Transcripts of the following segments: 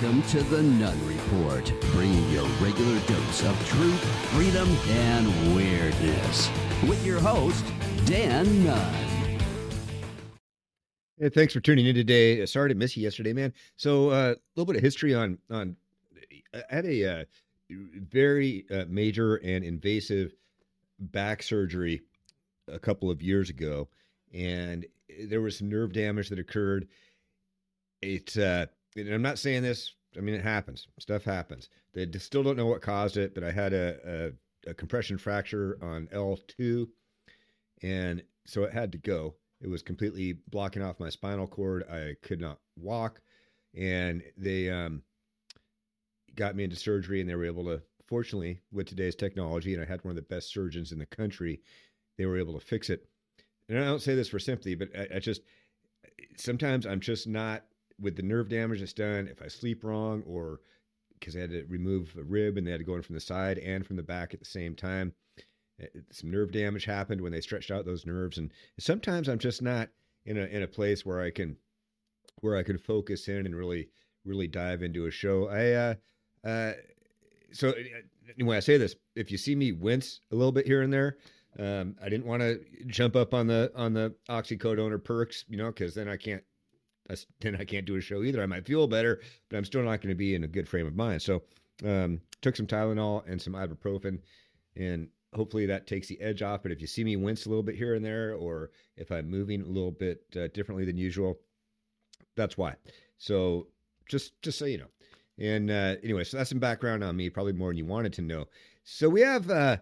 Welcome to the Nunn Report, bringing your regular dose of truth, freedom, and weirdness. With your host, Dan Nunn. Hey, thanks for tuning in today. Sorry to miss you yesterday, man. So, uh, a little bit of history on on. I had a uh, very uh, major and invasive back surgery a couple of years ago, and there was nerve damage that occurred. It, uh, and I'm not saying this. I mean, it happens. Stuff happens. They still don't know what caused it, but I had a, a, a compression fracture on L2, and so it had to go. It was completely blocking off my spinal cord. I could not walk, and they um, got me into surgery, and they were able to. Fortunately, with today's technology, and I had one of the best surgeons in the country, they were able to fix it. And I don't say this for sympathy, but I, I just sometimes I'm just not with the nerve damage that's done. If I sleep wrong, or because I had to remove a rib and they had to go in from the side and from the back at the same time, some nerve damage happened when they stretched out those nerves, and sometimes I'm just not in a in a place where I can where I can focus in and really really dive into a show. I uh, uh, so anyway, I say this: if you see me wince a little bit here and there, um, I didn't want to jump up on the on the oxycodone or perks, you know, because then I can't then I can't do a show either. I might feel better, but I'm still not going to be in a good frame of mind. So um, took some Tylenol and some ibuprofen, and hopefully that takes the edge off. But if you see me wince a little bit here and there, or if I'm moving a little bit uh, differently than usual, that's why. So just just so you know. And uh, anyway, so that's some background on me, probably more than you wanted to know. So we have, uh,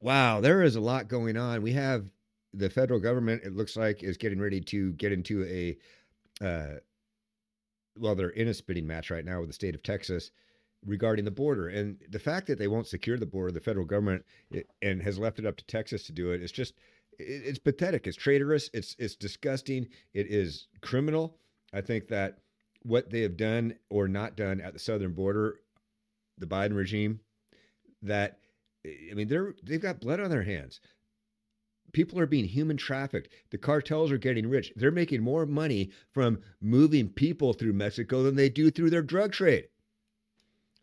wow, there is a lot going on. We have the federal government. It looks like is getting ready to get into a, uh, well, they're in a spitting match right now with the state of Texas regarding the border and the fact that they won't secure the border, the federal government, it, and has left it up to Texas to do it. It's just, it, it's pathetic. It's traitorous. It's it's disgusting. It is criminal. I think that what they have done or not done at the southern border, the Biden regime, that I mean they're they've got blood on their hands. People are being human trafficked. The cartels are getting rich. They're making more money from moving people through Mexico than they do through their drug trade.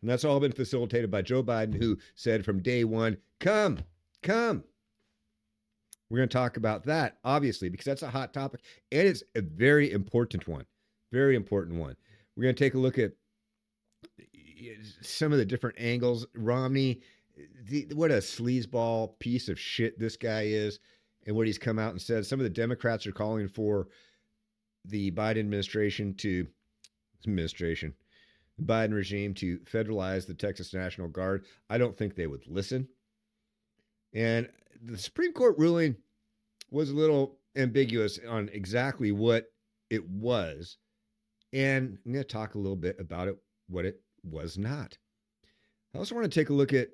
And that's all been facilitated by Joe Biden, who said from day one, come, come. We're going to talk about that, obviously, because that's a hot topic and it's a very important one. Very important one. We're going to take a look at some of the different angles. Romney, the, what a sleazeball piece of shit this guy is, and what he's come out and said. Some of the Democrats are calling for the Biden administration to administration, the Biden regime to federalize the Texas National Guard. I don't think they would listen. And the Supreme Court ruling was a little ambiguous on exactly what it was and I'm going to talk a little bit about it, what it was not. I also want to take a look at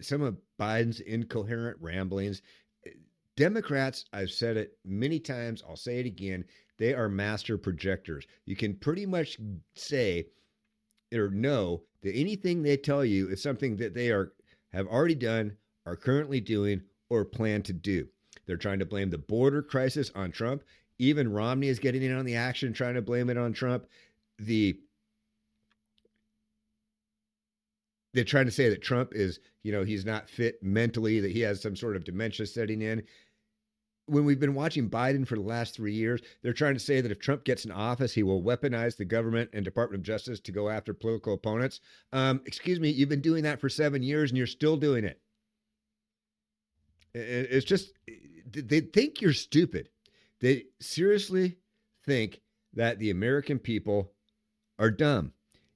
some of Biden's incoherent ramblings. Democrats, I've said it many times, I'll say it again, they are master projectors. You can pretty much say or know that anything they tell you is something that they are have already done, are currently doing, or plan to do. They're trying to blame the border crisis on Trump. Even Romney is getting in on the action, trying to blame it on Trump. The they're trying to say that Trump is, you know, he's not fit mentally, that he has some sort of dementia setting in. When we've been watching Biden for the last three years, they're trying to say that if Trump gets in office, he will weaponize the government and Department of Justice to go after political opponents. Um, excuse me, you've been doing that for seven years and you're still doing it. It's just, they think you're stupid. They seriously think that the American people are dumb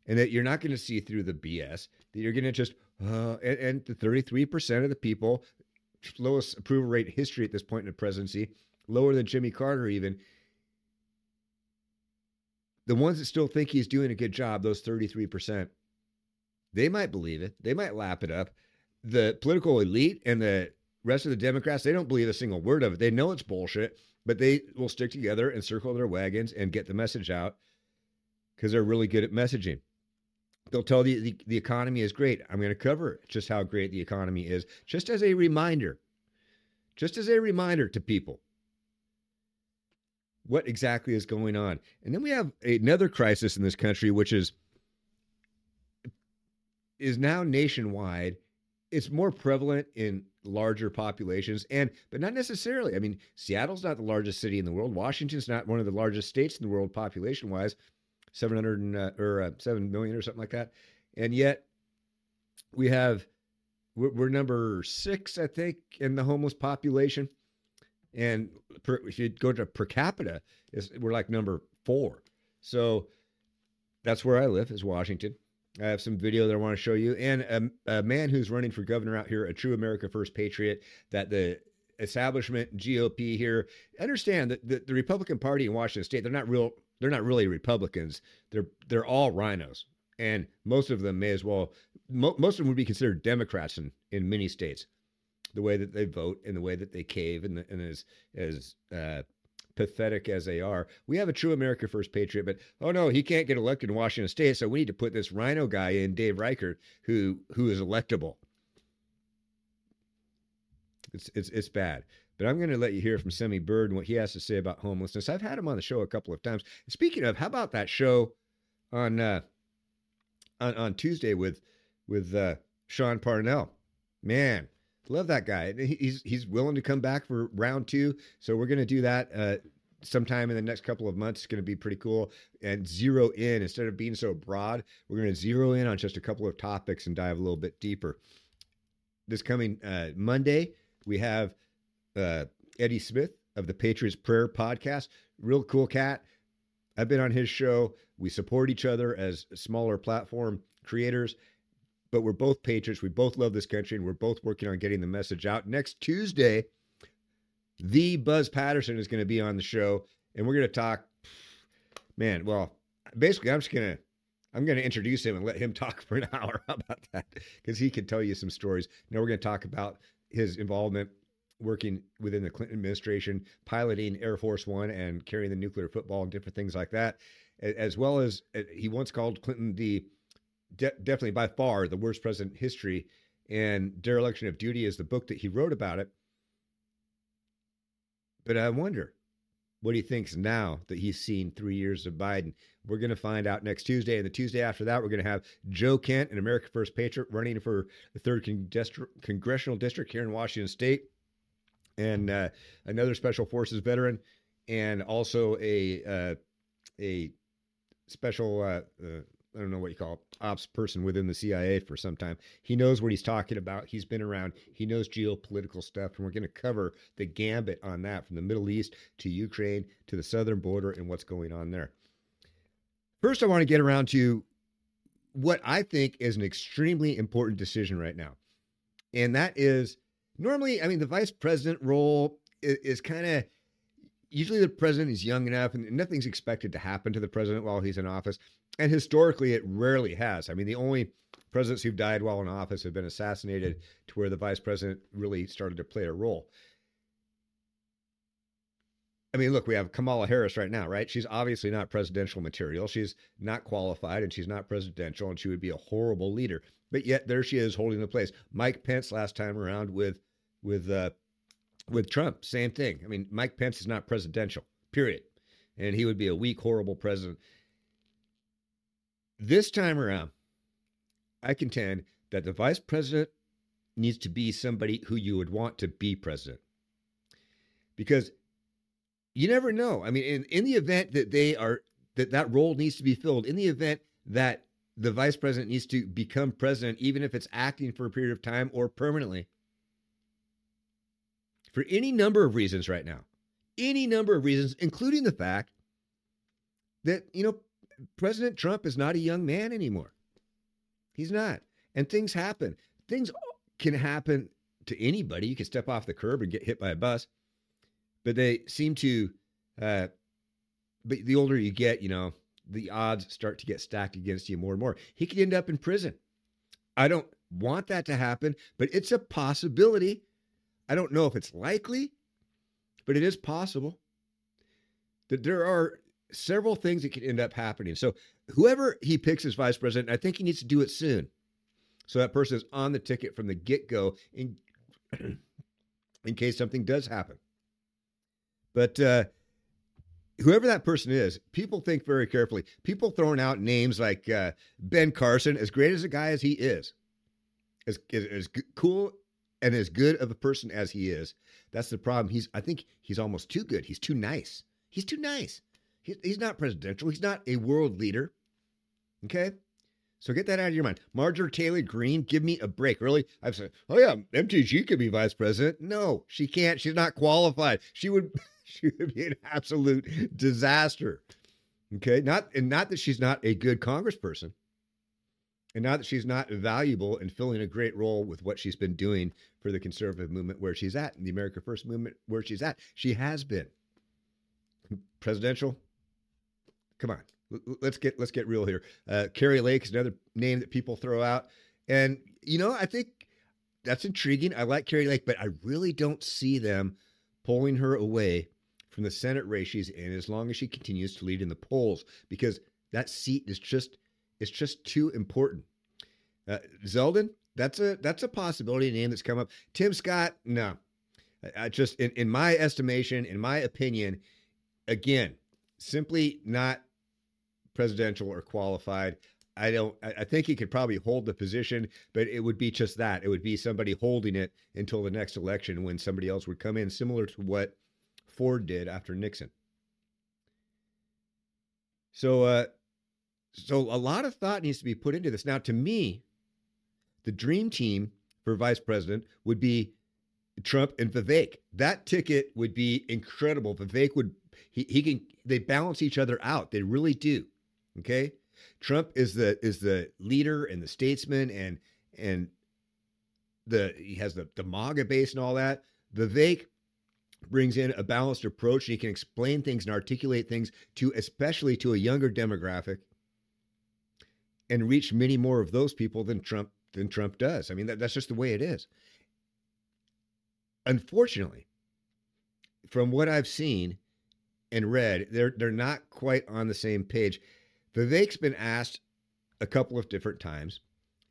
and that you're not going to see through the BS, that you're going to just, uh, and, and the 33% of the people, lowest approval rate history at this point in the presidency, lower than Jimmy Carter even. The ones that still think he's doing a good job, those 33%, they might believe it. They might lap it up. The political elite and the rest of the Democrats, they don't believe a single word of it. They know it's bullshit but they will stick together and circle their wagons and get the message out because they're really good at messaging. They'll tell you the, the economy is great. I'm going to cover just how great the economy is, just as a reminder, just as a reminder to people what exactly is going on. And then we have another crisis in this country, which is is now nationwide. It's more prevalent in larger populations, and but not necessarily. I mean, Seattle's not the largest city in the world. Washington's not one of the largest states in the world population wise, seven hundred uh, or uh, seven million or something like that, and yet we have we're, we're number six, I think, in the homeless population. And per, if you go to per capita, we're like number four. So that's where I live, is Washington. I have some video that I want to show you, and a, a man who's running for governor out here, a true America First patriot. That the establishment GOP here understand that the, the Republican Party in Washington State, they're not real. They're not really Republicans. They're they're all rhinos, and most of them may as well mo- most of them would be considered democrats in, in many states. The way that they vote and the way that they cave and, the, and as as uh, pathetic as they are. We have a true america first patriot but oh no he can't get elected in washington state so we need to put this rhino guy in dave reichert who who is electable. It's it's, it's bad but I'm going to let you hear from Semi Bird and what he has to say about homelessness. I've had him on the show a couple of times. Speaking of, how about that show on uh, on, on Tuesday with with uh, Sean Parnell. Man, love that guy. He's he's willing to come back for round two. So we're gonna do that uh, sometime in the next couple of months. It's gonna be pretty cool and zero in instead of being so broad. We're gonna zero in on just a couple of topics and dive a little bit deeper. This coming uh, Monday, we have uh, Eddie Smith of the Patriots Prayer Podcast. Real cool cat. I've been on his show. We support each other as smaller platform creators, but we're both patriots. We both love this country, and we're both working on getting the message out. Next Tuesday, the Buzz Patterson is going to be on the show, and we're going to talk. Man, well, basically, I'm just going to I'm going to introduce him and let him talk for an hour. About that? Because he can tell you some stories. Now we're going to talk about his involvement working within the Clinton administration, piloting Air Force One and carrying the nuclear football and different things like that, as well as uh, he once called Clinton the de- definitely by far the worst president in history. And Dereliction of Duty is the book that he wrote about it. But I wonder what he thinks now that he's seen three years of Biden. We're going to find out next Tuesday. And the Tuesday after that, we're going to have Joe Kent, an America First Patriot, running for the third congressional district here in Washington State and uh, another special forces veteran, and also a uh, a special uh, uh, I don't know what you call it, ops person within the CIA for some time. He knows what he's talking about. He's been around. He knows geopolitical stuff, and we're going to cover the gambit on that from the Middle East to Ukraine to the southern border and what's going on there. First, I want to get around to what I think is an extremely important decision right now, and that is normally, I mean, the vice president role is, is kind of usually the president is young enough and nothing's expected to happen to the president while he's in office. And historically, it rarely has. I mean, the only presidents who've died while in office have been assassinated to where the vice president really started to play a role. I mean, look, we have Kamala Harris right now, right? She's obviously not presidential material. She's not qualified and she's not presidential and she would be a horrible leader. But yet there she is holding the place. Mike Pence last time around with with uh, with Trump, same thing. I mean, Mike Pence is not presidential, period. And he would be a weak, horrible president. This time around, I contend that the vice president needs to be somebody who you would want to be president. Because you never know. I mean, in, in the event that they are that that role needs to be filled, in the event that the vice president needs to become president, even if it's acting for a period of time or permanently, for any number of reasons right now, any number of reasons, including the fact that, you know, President Trump is not a young man anymore. He's not. And things happen. Things can happen to anybody. You can step off the curb and get hit by a bus but they seem to. Uh, but the older you get, you know, the odds start to get stacked against you more and more. He could end up in prison. I don't want that to happen, but it's a possibility. I don't know if it's likely, but it is possible that there are several things that could end up happening. So, whoever he picks as vice president, I think he needs to do it soon. So that person is on the ticket from the get go in, in case something does happen. But uh, whoever that person is, people think very carefully. People throwing out names like uh, Ben Carson, as great as a guy as he is, as, as, as cool and as good of a person as he is, that's the problem. He's, I think he's almost too good. He's too nice. He's too nice. He, he's not presidential. He's not a world leader. Okay. So get that out of your mind. Marjorie Taylor Greene, give me a break. Really? I've said, oh yeah, MTG could be vice president. No, she can't. She's not qualified. She would she would be an absolute disaster. Okay. Not and not that she's not a good congressperson. And now that she's not valuable and filling a great role with what she's been doing for the conservative movement where she's at, in the America First movement where she's at. She has been. Presidential? Come on let's get let's get real here. Uh, Kari Lake is another name that people throw out, and you know I think that's intriguing. I like Kari Lake, but I really don't see them pulling her away from the Senate race she's in as long as she continues to lead in the polls because that seat is just it's just too important. Uh, Zeldin, that's a that's a possibility name that's come up. Tim Scott, no, I, I just in in my estimation, in my opinion, again, simply not presidential or qualified. I don't. I think he could probably hold the position, but it would be just that. It would be somebody holding it until the next election when somebody else would come in, similar to what Ford did after Nixon. So, uh, so a lot of thought needs to be put into this. Now, to me, the dream team for vice president would be Trump and Vivek. That ticket would be incredible. Vivek would he he can they balance each other out. They really do. Okay, Trump is the is the leader and the statesman and and the he has the the MAGA base and all that. Vivek brings in a balanced approach and he can explain things and articulate things to especially to a younger demographic and reach many more of those people than Trump than Trump does. I mean that, that's just the way it is. Unfortunately, from what I've seen and read, they're they're not quite on the same page. Vivek's been asked a couple of different times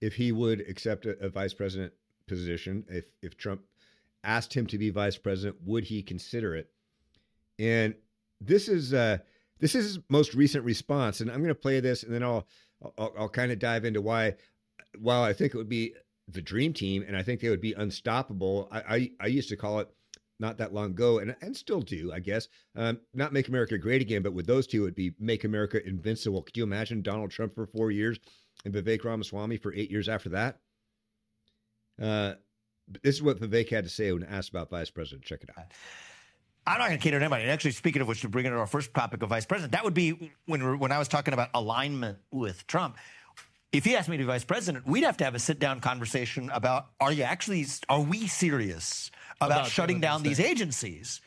if he would accept a, a vice president position. If if Trump asked him to be vice president, would he consider it? And this is uh, this is his most recent response, and I'm going to play this, and then I'll I'll, I'll kind of dive into why. While I think it would be the dream team, and I think they would be unstoppable. I, I, I used to call it not that long ago, and and still do, I guess. Um, not make America great again, but with those two, it'd be make America invincible. Could you imagine Donald Trump for four years and Vivek Ramaswamy for eight years after that? Uh, this is what Vivek had to say when asked about vice president. Check it out. I'm not going to cater to anybody. And actually, speaking of which, to bring it to our first topic of vice president, that would be when when I was talking about alignment with Trump. If he asked me to be vice president, we'd have to have a sit down conversation about: Are you actually? Are we serious about, about shutting down these agencies.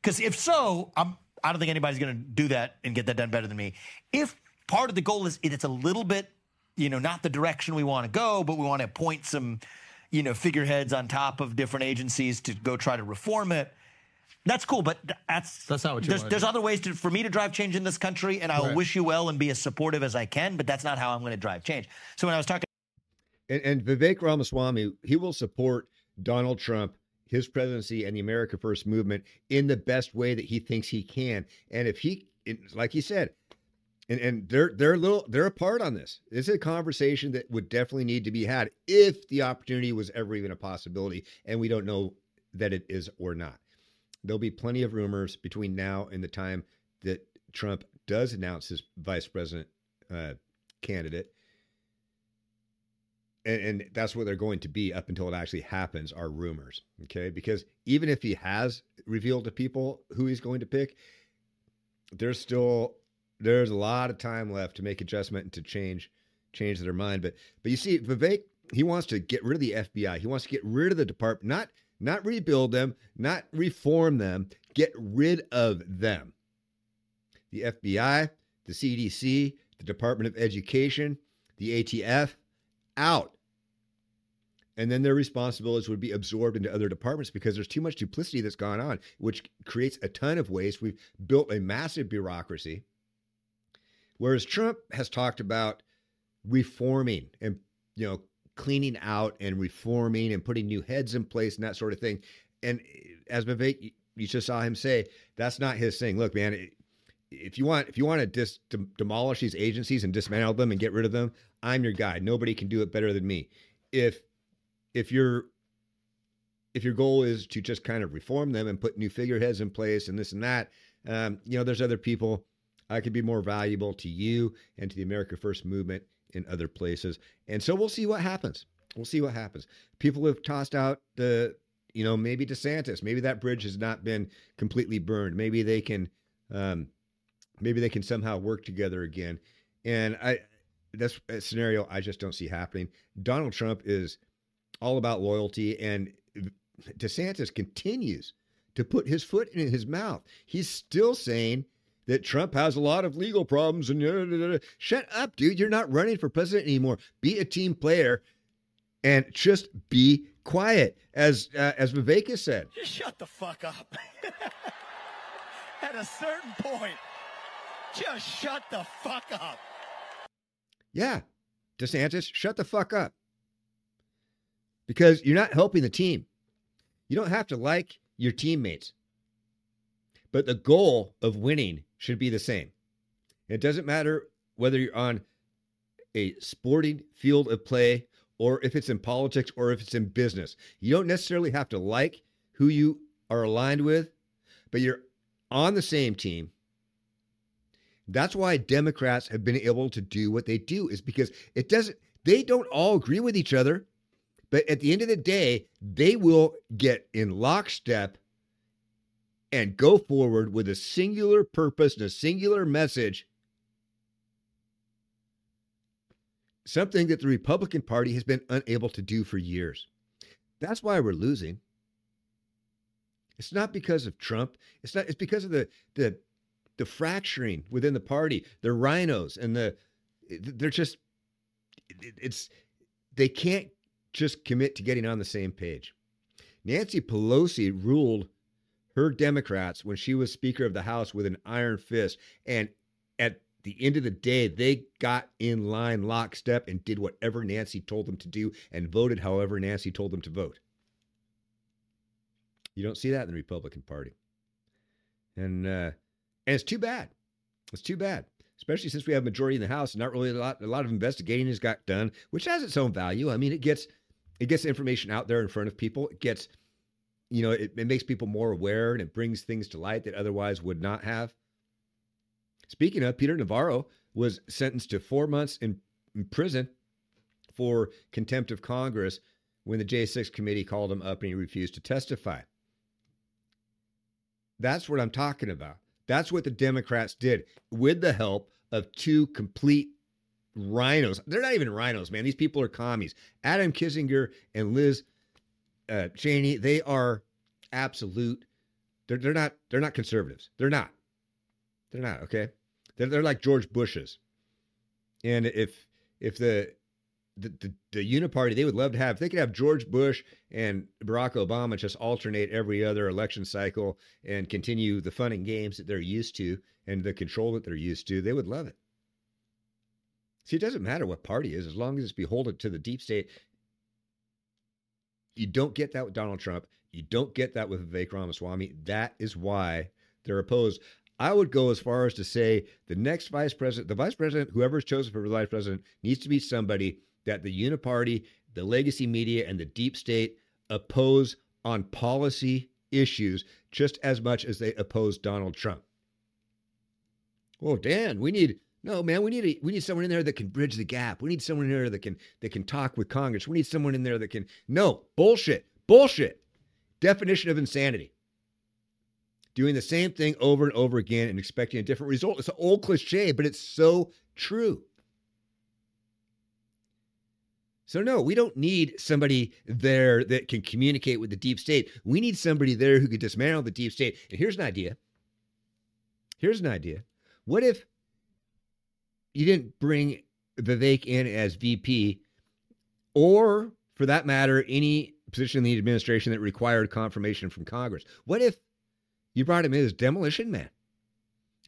Because if so, I'm, I don't think anybody's going to do that and get that done better than me. If part of the goal is it's a little bit, you know, not the direction we want to go, but we want to appoint some, you know, figureheads on top of different agencies to go try to reform it. That's cool, but that's that's not what you there's, there's other ways to, for me to drive change in this country, and I'll right. wish you well and be as supportive as I can. But that's not how I'm going to drive change. So when I was talking, and, and Vivek Ramaswamy, he will support Donald Trump his presidency and the America First movement in the best way that he thinks he can. And if he, like he said, and, and they're they're a little they're apart on this. This is a conversation that would definitely need to be had if the opportunity was ever even a possibility, and we don't know that it is or not. There'll be plenty of rumors between now and the time that Trump does announce his vice president uh, candidate. And, and that's what they're going to be up until it actually happens are rumors okay? Because even if he has revealed to people who he's going to pick there's still there's a lot of time left to make adjustment and to change change their mind. But but you see vivek he wants to get rid of the fbi he wants to get rid of the department not not rebuild them not reform them get rid of them the fbi the cdc the department of education the atf out and then their responsibilities would be absorbed into other departments because there's too much duplicity that's gone on, which creates a ton of waste. We've built a massive bureaucracy. Whereas Trump has talked about reforming and you know cleaning out and reforming and putting new heads in place and that sort of thing. And as Vivek, you just saw him say, that's not his thing. Look, man, if you want if you want to dis, demolish these agencies and dismantle them and get rid of them, I'm your guy. Nobody can do it better than me. If if your if your goal is to just kind of reform them and put new figureheads in place and this and that, um, you know, there's other people I could be more valuable to you and to the America First movement in other places. And so we'll see what happens. We'll see what happens. People have tossed out the, you know, maybe DeSantis. Maybe that bridge has not been completely burned. Maybe they can, um, maybe they can somehow work together again. And I, that's a scenario I just don't see happening. Donald Trump is all about loyalty, and DeSantis continues to put his foot in his mouth. He's still saying that Trump has a lot of legal problems and da, da, da. shut up, dude. You're not running for president anymore. Be a team player and just be quiet, as uh, as Vivek has said. Just shut the fuck up. At a certain point, just shut the fuck up. Yeah, DeSantis, shut the fuck up. Because you're not helping the team. You don't have to like your teammates. But the goal of winning should be the same. It doesn't matter whether you're on a sporting field of play or if it's in politics or if it's in business. You don't necessarily have to like who you are aligned with, but you're on the same team. That's why Democrats have been able to do what they do is because it doesn't they don't all agree with each other, but at the end of the day, they will get in lockstep and go forward with a singular purpose and a singular message. Something that the Republican Party has been unable to do for years. That's why we're losing. It's not because of Trump. It's not. It's because of the the the fracturing within the party. The rhinos and the they're just it's they can't just commit to getting on the same page. Nancy Pelosi ruled her Democrats when she was Speaker of the House with an iron fist. And at the end of the day, they got in line lockstep and did whatever Nancy told them to do and voted however Nancy told them to vote. You don't see that in the Republican Party. And uh, and it's too bad. It's too bad, especially since we have majority in the House. And not really a lot. A lot of investigating has got done, which has its own value. I mean, it gets it gets information out there in front of people. It gets you know, it, it makes people more aware and it brings things to light that otherwise would not have. Speaking of, Peter Navarro was sentenced to four months in, in prison for contempt of Congress when the J6 committee called him up and he refused to testify. That's what I'm talking about. That's what the Democrats did with the help of two complete rhinos. They're not even rhinos, man. These people are commies. Adam Kinzinger and Liz uh, Cheney, they are absolute. They're they're not they're not conservatives. They're not. They're not okay. They're they're like George Bush's. And if if the the, the, the uniparty they would love to have they could have George Bush and Barack Obama just alternate every other election cycle and continue the fun and games that they're used to and the control that they're used to, they would love it. See, it doesn't matter what party is, as long as it's beholden to the deep state you don't get that with Donald Trump. You don't get that with Vivek Ramaswamy. That is why they're opposed. I would go as far as to say the next vice president, the vice president, whoever is chosen for the vice president, needs to be somebody that the uniparty, the legacy media, and the deep state oppose on policy issues just as much as they oppose Donald Trump. Well, Dan, we need no, man, we need a, we need someone in there that can bridge the gap. We need someone in there that can that can talk with Congress. We need someone in there that can No, bullshit. Bullshit. Definition of insanity. Doing the same thing over and over again and expecting a different result. It's an old cliche, but it's so true. So, no, we don't need somebody there that can communicate with the deep state. We need somebody there who can dismantle the deep state. And here's an idea. Here's an idea. What if you didn't bring Vivek in as VP, or for that matter, any position in the administration that required confirmation from Congress. What if you brought him in as demolition man,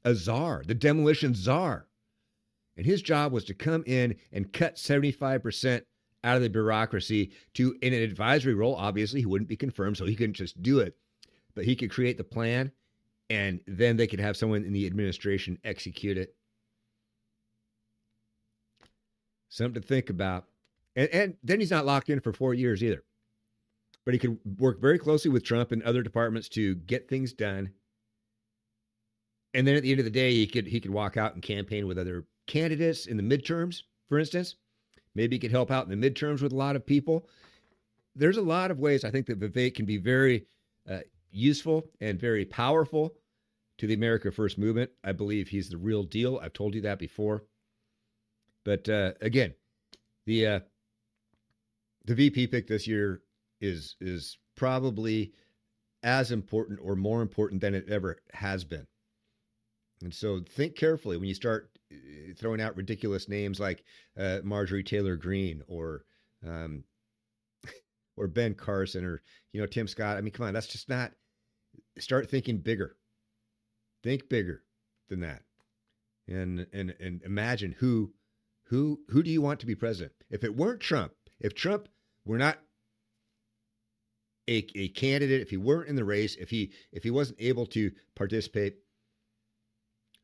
a czar, the demolition czar? And his job was to come in and cut 75% out of the bureaucracy to in an advisory role. Obviously, he wouldn't be confirmed, so he couldn't just do it, but he could create the plan and then they could have someone in the administration execute it. Something to think about. And, and then he's not locked in for four years either. But he could work very closely with Trump and other departments to get things done. And then at the end of the day, he could he could walk out and campaign with other candidates in the midterms, for instance. Maybe he could help out in the midterms with a lot of people. There's a lot of ways I think that Vivek can be very uh, useful and very powerful to the America First movement. I believe he's the real deal. I've told you that before. But uh, again, the uh, the VP pick this year is is probably as important or more important than it ever has been. And so think carefully when you start uh, throwing out ridiculous names like uh, Marjorie Taylor Greene or um, or Ben Carson or you know Tim Scott. I mean, come on, that's just not. Start thinking bigger. Think bigger than that, and and and imagine who who who do you want to be president? If it weren't Trump, if Trump were not a, a candidate, if he weren't in the race, if he if he wasn't able to participate,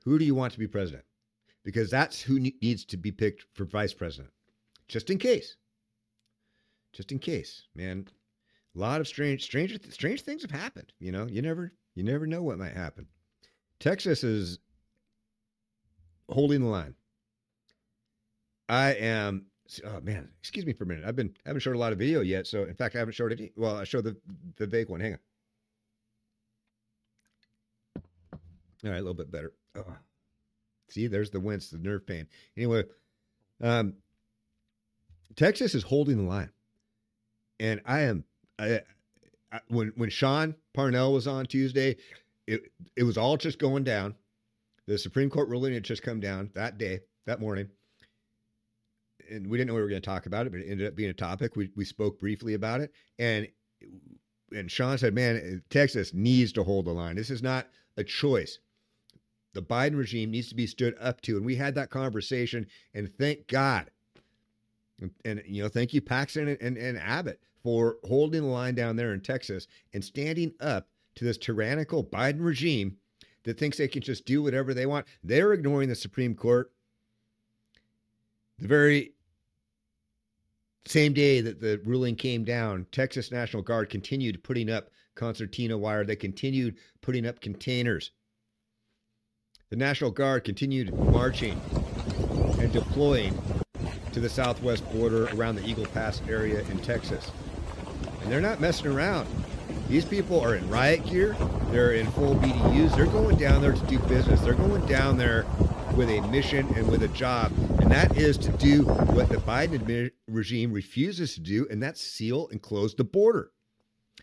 who do you want to be president? Because that's who needs to be picked for vice president, just in case. Just in case, man. A lot of strange, strange, strange things have happened. You know, you never, you never know what might happen. Texas is holding the line. I am. Oh man, excuse me for a minute. I've been I haven't showed a lot of video yet, so in fact I haven't showed it. Well, I showed the the Vivek one. Hang on. All right, a little bit better. Oh. See, there's the wince, the nerve pain. Anyway, um, Texas is holding the line, and I am. I, I, when when Sean Parnell was on Tuesday, it it was all just going down. The Supreme Court ruling had just come down that day, that morning, and we didn't know we were going to talk about it, but it ended up being a topic. We we spoke briefly about it, and and Sean said, "Man, eh, Texas needs to hold the line. This is not a choice the Biden regime needs to be stood up to. And we had that conversation, and thank God. And, and you know, thank you, Paxton and, and, and Abbott, for holding the line down there in Texas and standing up to this tyrannical Biden regime that thinks they can just do whatever they want. They're ignoring the Supreme Court. The very same day that the ruling came down, Texas National Guard continued putting up concertina wire. They continued putting up containers the National Guard continued marching and deploying to the southwest border around the Eagle Pass area in Texas. And they're not messing around. These people are in riot gear, they're in full BDUs, they're going down there to do business. They're going down there with a mission and with a job, and that is to do what the Biden regime refuses to do, and that's seal and close the border.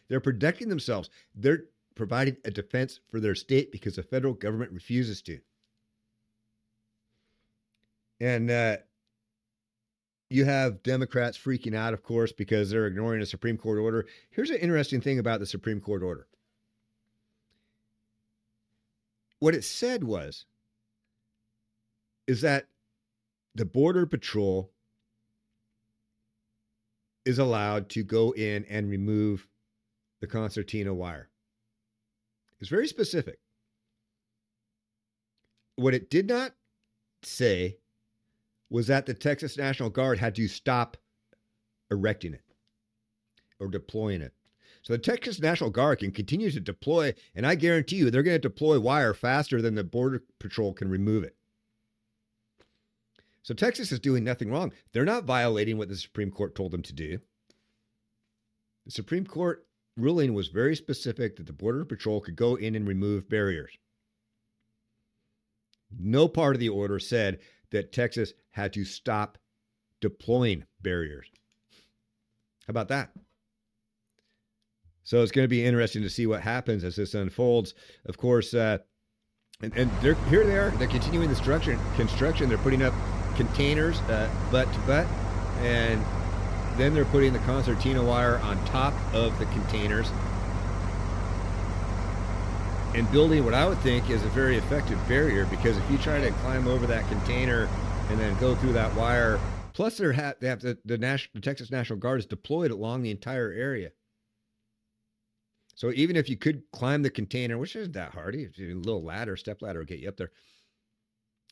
They're protecting themselves. They're providing a defense for their state because the federal government refuses to. And uh, you have Democrats freaking out, of course, because they're ignoring a Supreme Court order. Here's an interesting thing about the Supreme Court order. What it said was is that the Border Patrol is allowed to go in and remove the concertina wire. It's very specific. What it did not say was that the Texas National Guard had to stop erecting it or deploying it. So the Texas National Guard can continue to deploy, and I guarantee you they're going to deploy wire faster than the Border Patrol can remove it. So Texas is doing nothing wrong. They're not violating what the Supreme Court told them to do. The Supreme Court ruling was very specific that the Border Patrol could go in and remove barriers. No part of the order said that Texas had to stop deploying barriers. How about that? So it's going to be interesting to see what happens as this unfolds. Of course, uh, and, and they're here they are. They're continuing the construction. They're putting up containers uh, butt to butt, and then they're putting the concertina wire on top of the containers and building what I would think is a very effective barrier because if you try to climb over that container and then go through that wire, plus they're ha- they have the, the, National, the Texas National Guard is deployed along the entire area. So even if you could climb the container, which isn't that hard, a little ladder, step ladder will get you up there.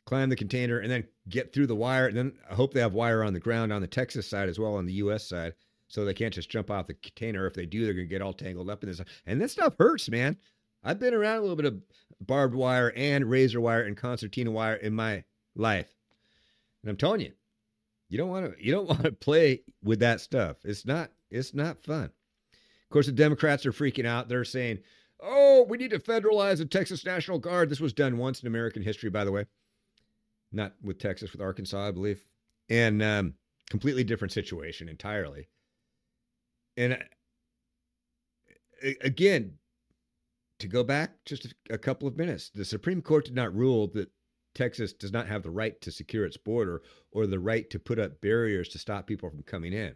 Climb the container and then get through the wire. And then I hope they have wire on the ground on the Texas side as well on the U.S. side, so they can't just jump off the container. If they do, they're gonna get all tangled up in this. And this stuff hurts, man. I've been around a little bit of barbed wire and razor wire and concertina wire in my life, and I'm telling you, you don't want to you don't want to play with that stuff. It's not it's not fun. Of course, the Democrats are freaking out. They're saying, "Oh, we need to federalize the Texas National Guard." This was done once in American history, by the way. Not with Texas, with Arkansas, I believe, and um, completely different situation entirely. And uh, again, to go back just a couple of minutes, the Supreme Court did not rule that Texas does not have the right to secure its border or the right to put up barriers to stop people from coming in.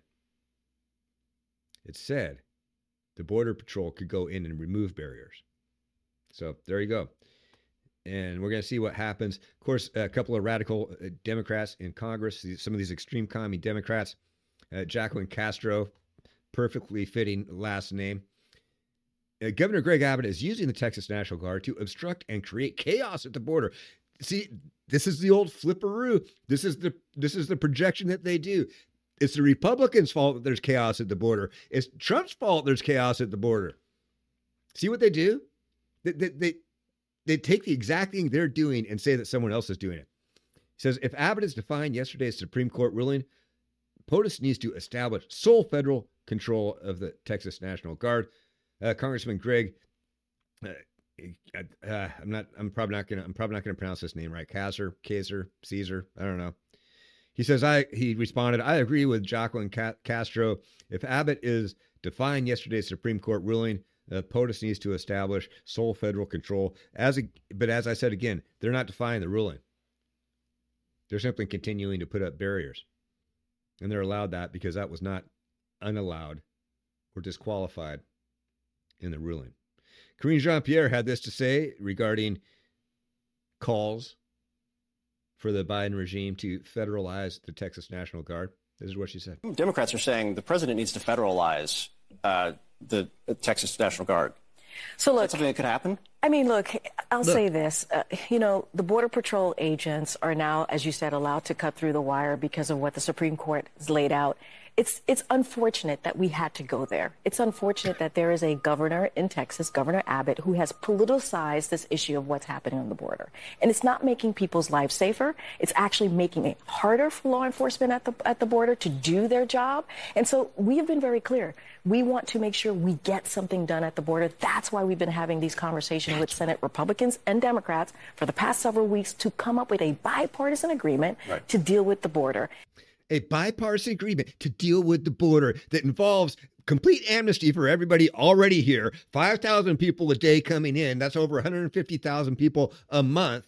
It said the Border Patrol could go in and remove barriers. So there you go. And we're going to see what happens. Of course, a couple of radical uh, Democrats in Congress, some of these extreme commie Democrats, uh, Jacqueline Castro, perfectly fitting last name. Uh, Governor Greg Abbott is using the Texas National Guard to obstruct and create chaos at the border. See, this is the old flipperoo. This is the this is the projection that they do. It's the Republicans' fault that there's chaos at the border. It's Trump's fault there's chaos at the border. See what they do? They, they, they, they take the exact thing they're doing and say that someone else is doing it. He says if Abbott is defying yesterday's Supreme Court ruling, POTUS needs to establish sole federal control of the Texas National Guard. Uh, Congressman Greg uh, uh, I'm not. I'm probably not gonna. I'm probably not gonna pronounce this name right. Kaiser, Kaiser, Caesar. I don't know. He says. I. He responded. I agree with Jacqueline Castro. If Abbott is defying yesterday's Supreme Court ruling, uh, POTUS needs to establish sole federal control. As a, but as I said again, they're not defying the ruling. They're simply continuing to put up barriers, and they're allowed that because that was not unallowed or disqualified in the ruling. Karine Jean Pierre had this to say regarding calls for the Biden regime to federalize the Texas National Guard. This is what she said. Democrats are saying the president needs to federalize uh, the Texas National Guard. So look, something that could happen. I mean, look, I'll look. say this. Uh, you know, the Border Patrol agents are now, as you said, allowed to cut through the wire because of what the Supreme Court has laid out it's it's unfortunate that we had to go there. It's unfortunate that there is a governor in Texas, Governor Abbott, who has politicized this issue of what's happening on the border. And it's not making people's lives safer. It's actually making it harder for law enforcement at the at the border to do their job. And so we have been very clear. We want to make sure we get something done at the border. That's why we've been having these conversations with Senate Republicans and Democrats for the past several weeks to come up with a bipartisan agreement right. to deal with the border a bipartisan agreement to deal with the border that involves complete amnesty for everybody already here 5,000 people a day coming in. That's over 150,000 people a month.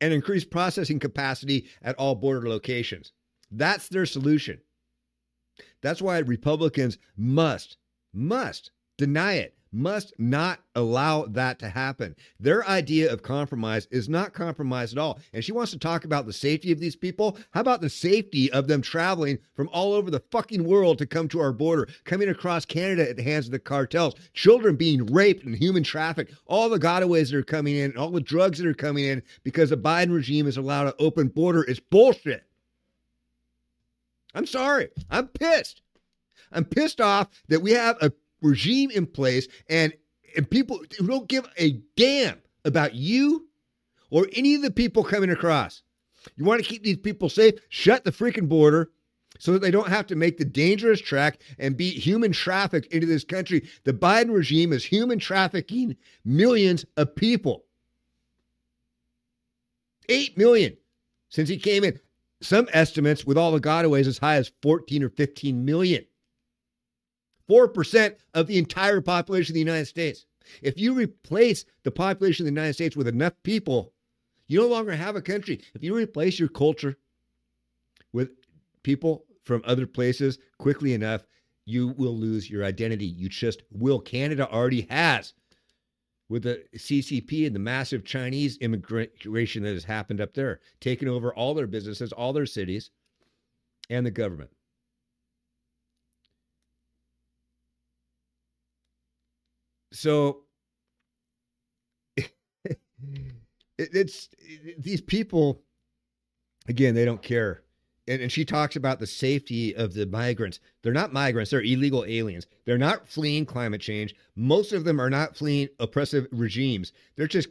And increased processing capacity at all border locations. That's their solution. That's why Republicans must, must deny it must not allow that to happen. Their idea of compromise is not compromise at all. And she wants to talk about the safety of these people. How about the safety of them traveling from all over the fucking world to come to our border, coming across Canada at the hands of the cartels, children being raped and human trafficked, all the gotaways that are coming in, all the drugs that are coming in because the Biden regime is allowed an open border is bullshit. I'm sorry. I'm pissed. I'm pissed off that we have a regime in place and, and people who don't give a damn about you or any of the people coming across. You want to keep these people safe? Shut the freaking border so that they don't have to make the dangerous trek and be human trafficked into this country. The Biden regime is human trafficking millions of people. 8 million since he came in. Some estimates with all the gotaways as high as 14 or 15 million. 4% of the entire population of the United States. If you replace the population of the United States with enough people, you no longer have a country. If you replace your culture with people from other places quickly enough, you will lose your identity. You just will. Canada already has with the CCP and the massive Chinese immigration that has happened up there, taking over all their businesses, all their cities, and the government. So it, it's it, these people again they don't care. And, and she talks about the safety of the migrants. They're not migrants. They're illegal aliens. They're not fleeing climate change. Most of them are not fleeing oppressive regimes. They're just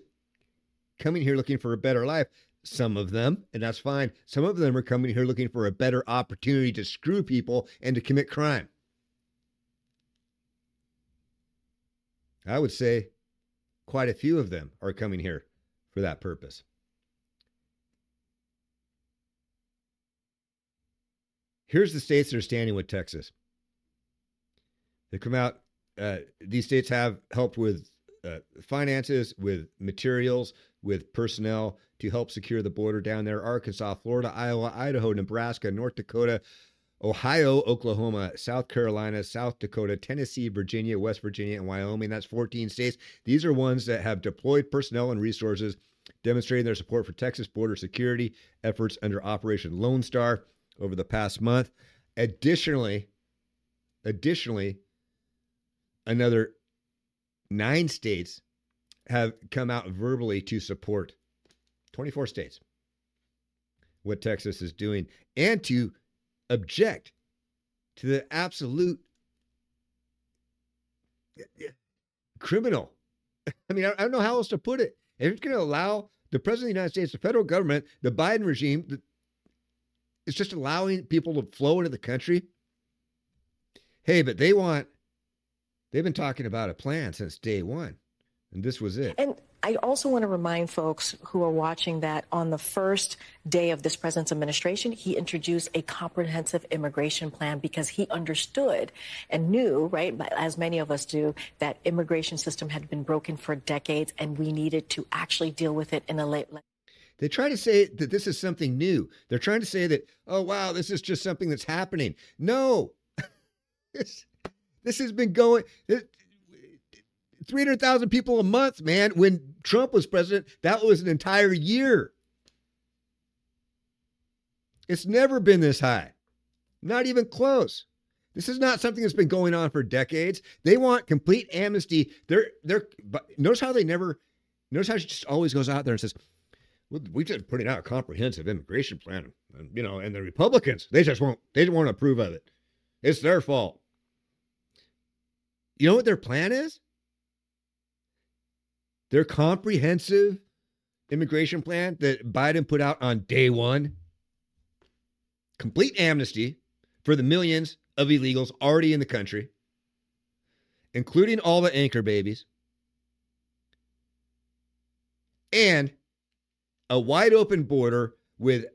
coming here looking for a better life. Some of them and that's fine. Some of them are coming here looking for a better opportunity to screw people and to commit crime I would say quite a few of them are coming here for that purpose. Here's the states that are standing with Texas. They come out, uh, these states have helped with uh, finances, with materials, with personnel to help secure the border down there Arkansas, Florida, Iowa, Idaho, Nebraska, North Dakota, Ohio, Oklahoma, South Carolina, South Dakota, Tennessee, Virginia, West Virginia, and Wyoming. That's 14 states. These are ones that have deployed personnel and resources demonstrating their support for Texas border security efforts under Operation Lone Star over the past month. Additionally, additionally, another nine states have come out verbally to support 24 states what Texas is doing and to object to the absolute criminal. I mean, I, don't know how else to put it. If it's going to allow the president of the United States, the federal government, the Biden regime, the, it's just allowing people to flow into the country. Hey, but they want, they've been talking about a plan since day one, and this was it. And I also want to remind folks who are watching that on the first day of this president's administration, he introduced a comprehensive immigration plan because he understood and knew, right, as many of us do, that immigration system had been broken for decades and we needed to actually deal with it in a late. They try to say that this is something new. They're trying to say that, oh, wow, this is just something that's happening. No, this, this has been going. 300,000 people a month, man. When Trump was president, that was an entire year. It's never been this high, not even close. This is not something that's been going on for decades. They want complete amnesty. They're they're but notice how they never notice how she just always goes out there and says, well, we just putting out a comprehensive immigration plan. And, you know, and the Republicans, they just won't they to approve of it. It's their fault. You know what their plan is? Their comprehensive immigration plan that Biden put out on day one complete amnesty for the millions of illegals already in the country, including all the anchor babies, and a wide open border with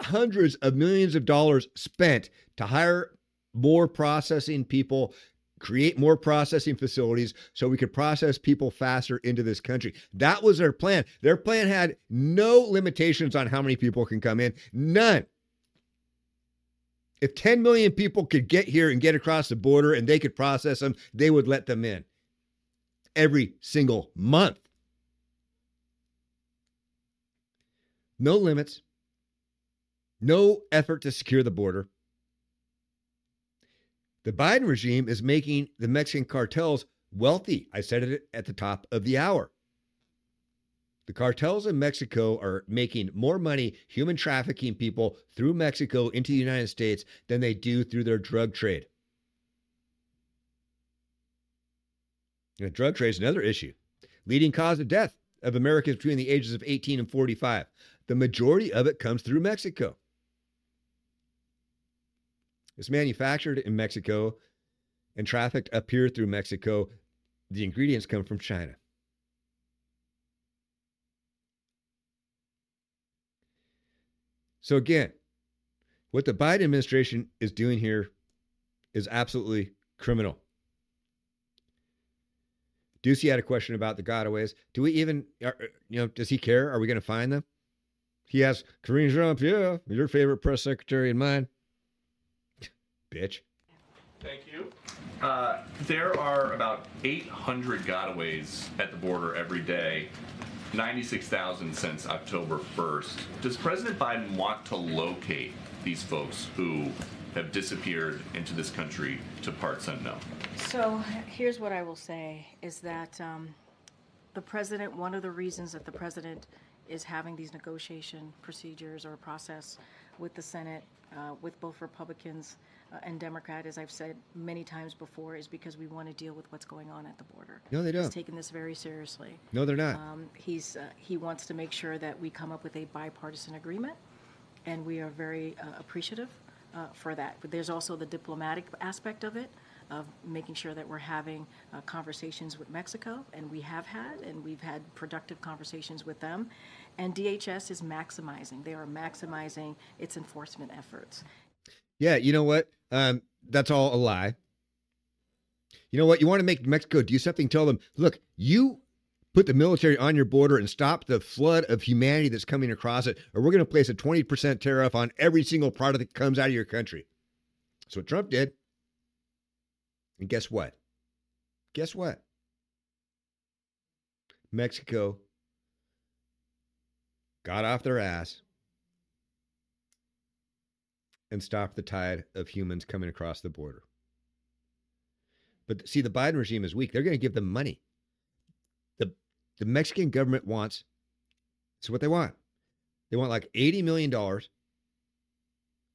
hundreds of millions of dollars spent to hire more processing people create more processing facilities so we could process people faster into this country. That was their plan. Their plan had no limitations on how many people can come in, none. If 10 million people could get here and get across the border and they could process them, they would let them in every single month. No limits, no effort to secure the border. The Biden regime is making the Mexican cartels wealthy. I said it at the top of the hour. The cartels in Mexico are making more money human trafficking people through Mexico into the United States than they do through their drug trade. And drug trade is another issue. Leading cause of death of Americans between the ages of 18 and 45. The majority of it comes through Mexico. It's manufactured in Mexico and trafficked up here through Mexico. The ingredients come from China. So, again, what the Biden administration is doing here is absolutely criminal. Doocy had a question about the gotaways. Do we even, are, you know, does he care? Are we going to find them? He asked Karine Jean Pierre, your favorite press secretary and mine bitch. Thank you. Uh, there are about 800 gotaways at the border every day, 96,000 since October 1st. Does President Biden want to locate these folks who have disappeared into this country to parts unknown. So here's what I will say is that um, the president, one of the reasons that the president is having these negotiation procedures or process with the Senate, uh, with both Republicans uh, and Democrat, as I've said many times before, is because we want to deal with what's going on at the border. No, they don't. He's taking this very seriously. No, they're not. Um, he's uh, he wants to make sure that we come up with a bipartisan agreement, and we are very uh, appreciative uh, for that. But there's also the diplomatic aspect of it, of making sure that we're having uh, conversations with Mexico, and we have had, and we've had productive conversations with them. And DHS is maximizing; they are maximizing its enforcement efforts. Yeah, you know what? Um, that's all a lie. You know what? You want to make Mexico do something? Tell them, look, you put the military on your border and stop the flood of humanity that's coming across it, or we're going to place a 20% tariff on every single product that comes out of your country. That's what Trump did. And guess what? Guess what? Mexico got off their ass and stop the tide of humans coming across the border. But see, the Biden regime is weak. They're going to give them money. The, the Mexican government wants, it's what they want. They want like $80 million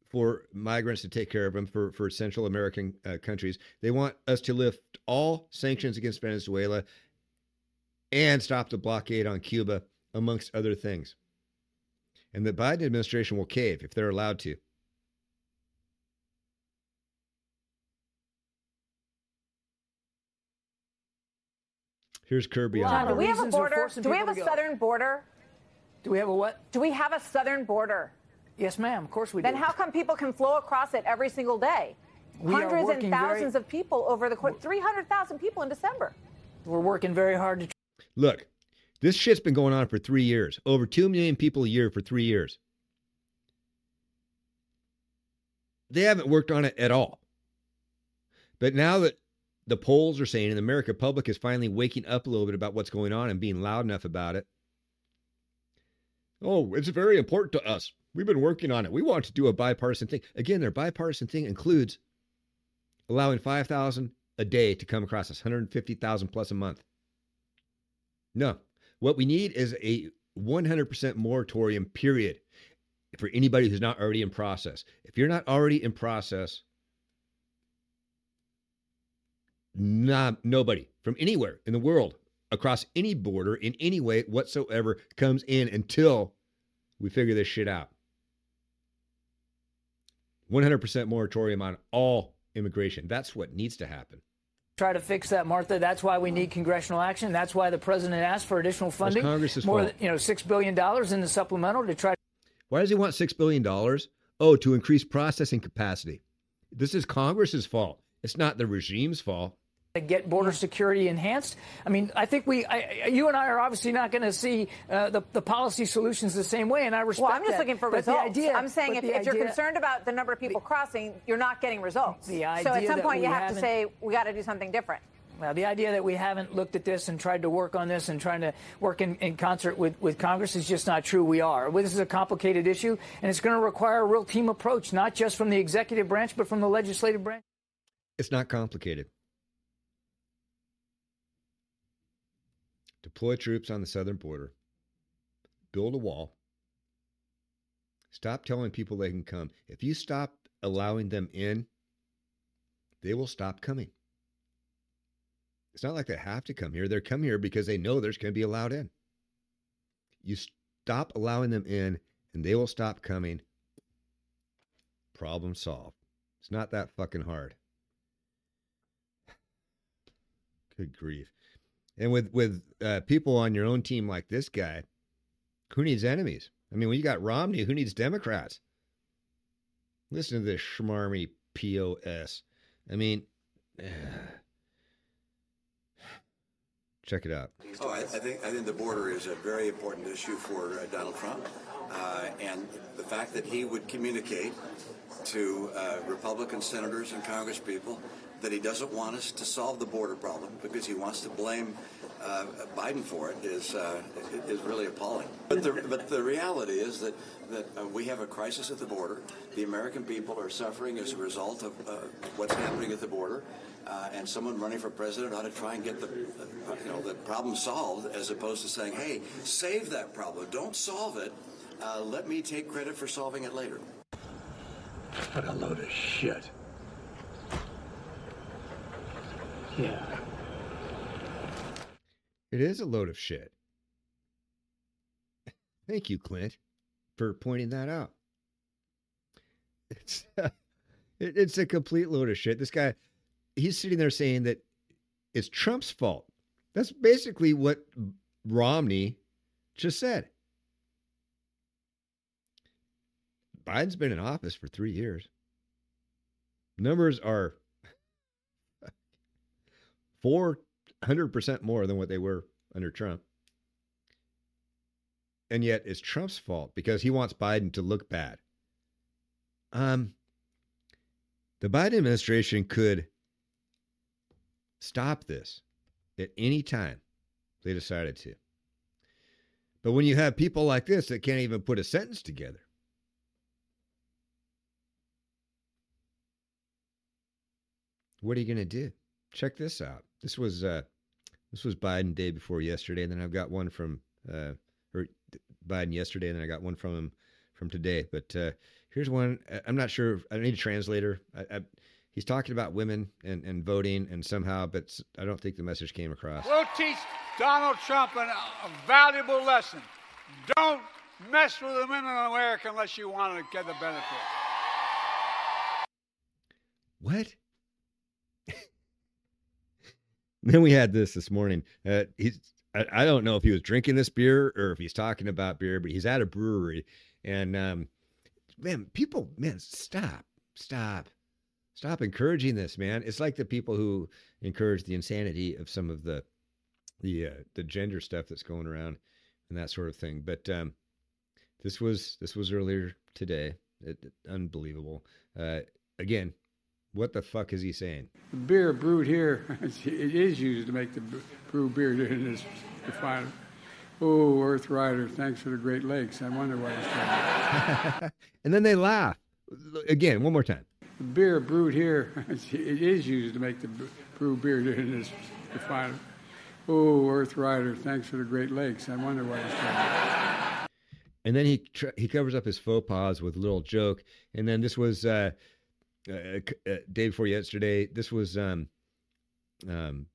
for migrants to take care of them for, for Central American uh, countries. They want us to lift all sanctions against Venezuela and stop the blockade on Cuba, amongst other things. And the Biden administration will cave if they're allowed to. Here's Kirby John, on do we have a border? Do we have a southern border? Do we have a what? Do we have a southern border? Yes, ma'am. Of course we do. Then how come people can flow across it every single day? We Hundreds and working very- thousands of people over the course, 300,000 people in December. We're working very hard to Look, this shit's been going on for three years. Over 2 million people a year for three years. They haven't worked on it at all. But now that the polls are saying, and the American public is finally waking up a little bit about what's going on and being loud enough about it. Oh, it's very important to us. We've been working on it. We want to do a bipartisan thing. Again, their bipartisan thing includes allowing 5,000 a day to come across us, 150,000 plus a month. No. What we need is a 100% moratorium, period, for anybody who's not already in process. If you're not already in process, not, nobody from anywhere in the world, across any border, in any way whatsoever, comes in until we figure this shit out. 100% moratorium on all immigration. That's what needs to happen. try to fix that, Martha. That's why we need congressional action. That's why the president asked for additional funding. Congress's more fault. than, you know, six billion dollars in the supplemental to try Why does he want $6 billion? Oh, to increase processing capacity. This is Congress's fault. It's not the regime's fault. To get border security enhanced. I mean, I think we, I, you and I are obviously not going to see uh, the, the policy solutions the same way, and I respect Well, I'm just that. looking for But the results. idea- I'm saying but if, the if you're concerned about the number of people crossing, you're not getting results. The so at some point, you have to say, we got to do something different. Well, the idea that we haven't looked at this and tried to work on this and trying to work in, in concert with, with Congress is just not true. We are. This is a complicated issue, and it's going to require a real team approach, not just from the executive branch, but from the legislative branch. It's not complicated. Deploy troops on the southern border, build a wall, stop telling people they can come. If you stop allowing them in, they will stop coming. It's not like they have to come here. They're come here because they know there's going to be allowed in. You stop allowing them in, and they will stop coming. Problem solved. It's not that fucking hard. Good grief. And with with uh, people on your own team like this guy, who needs enemies? I mean, when you got Romney, who needs Democrats? Listen to this schmarmy POS. I mean, check it out. Oh, I, I think I think the border is a very important issue for uh, Donald Trump, uh, and the fact that he would communicate to uh, Republican senators and Congresspeople that he doesn't want us to solve the border problem because he wants to blame uh, Biden for it is uh, is really appalling. But the but the reality is that that uh, we have a crisis at the border. The American people are suffering as a result of uh, what's happening at the border. Uh, and someone running for president ought to try and get the, uh, you know, the problem solved, as opposed to saying, "Hey, save that problem. Don't solve it. Let me take credit for solving it later." What a load of shit. Yeah. It is a load of shit. Thank you, Clint, for pointing that out. It's it, it's a complete load of shit. This guy, he's sitting there saying that it's Trump's fault. That's basically what Romney just said. Biden's been in office for three years. Numbers are 400% more than what they were under Trump. And yet it's Trump's fault because he wants Biden to look bad. Um, the Biden administration could stop this at any time they decided to. But when you have people like this that can't even put a sentence together, what are you going to do? Check this out. This was uh, this was Biden day before yesterday, and then I've got one from uh, or Biden yesterday, and then I got one from him from today. But uh, here's one. I'm not sure. I need a translator. I, I, he's talking about women and, and voting, and somehow, but I don't think the message came across. We'll teach Donald Trump an, a valuable lesson. Don't mess with the women in America unless you want to get the benefit. What? Then we had this this morning. Uh, he's I, I, don't know if he was drinking this beer or if he's talking about beer, but he's at a brewery, and um, man, people, man, stop, stop, stop encouraging this, man. It's like the people who encourage the insanity of some of the the uh, the gender stuff that's going around and that sort of thing. But um, this was this was earlier today. It, it, unbelievable. Uh, again, what the fuck is he saying? The beer brewed here, it is used to make the brew beer in this refinery. Oh, Earth Rider, thanks for the Great Lakes. I wonder why he's saying And then they laugh. Again, one more time. The beer brewed here, it is used to make the brew beer in this refinery. Oh, Earth Rider, thanks for the Great Lakes. I wonder why he's saying And then he tr- he covers up his faux pas with a little joke. And then this was uh, uh, uh, day before yesterday. This was um, um.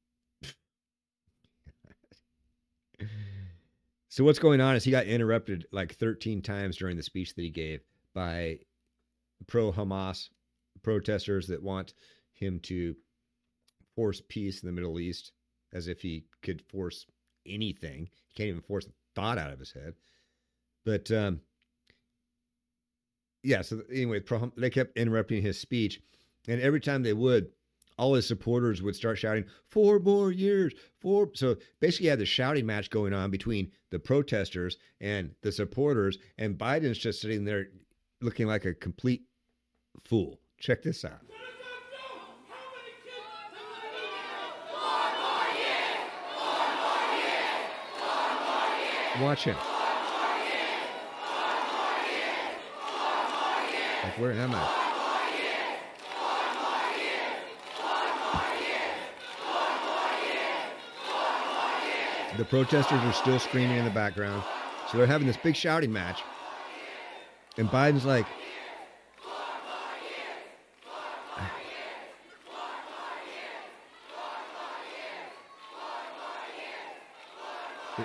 so what's going on is he got interrupted like 13 times during the speech that he gave by pro Hamas protesters that want him to force peace in the Middle East, as if he could force anything. He can't even force a thought out of his head. But um, yeah, so anyway, they kept interrupting his speech, and every time they would, all his supporters would start shouting, four more years, four. So basically, you had the shouting match going on between the protesters and the supporters, and Biden's just sitting there looking like a complete fool. Check this out. Watch him. Like, where am I? The protesters are still screaming in the background. So they're having this big shouting match. And Biden's like,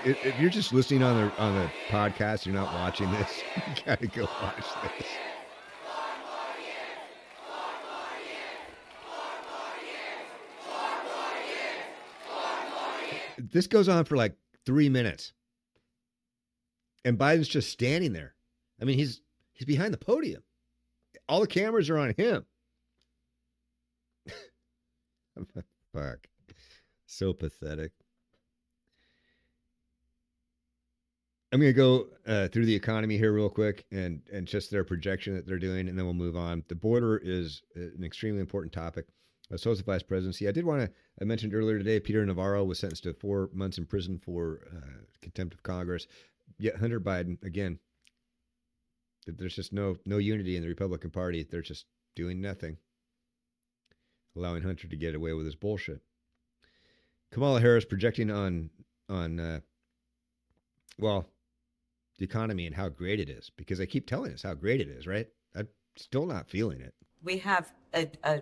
if you're just listening on the on the podcast, you're not watching this. You gotta go watch this. This goes on for like three minutes. And Biden's just standing there. I mean, he's he's behind the podium. All the cameras are on him. Fuck. So pathetic. I'm going to go uh, through the economy here real quick and and just their projection that they're doing, and then we'll move on. The border is an extremely important topic. So is the vice presidency. I did want to. I mentioned earlier today, Peter Navarro was sentenced to four months in prison for uh, contempt of Congress. Yet Hunter Biden again. There's just no no unity in the Republican Party. They're just doing nothing, allowing Hunter to get away with his bullshit. Kamala Harris projecting on on uh, well the economy and how great it is because they keep telling us how great it is, right? I'm still not feeling it. We have a, a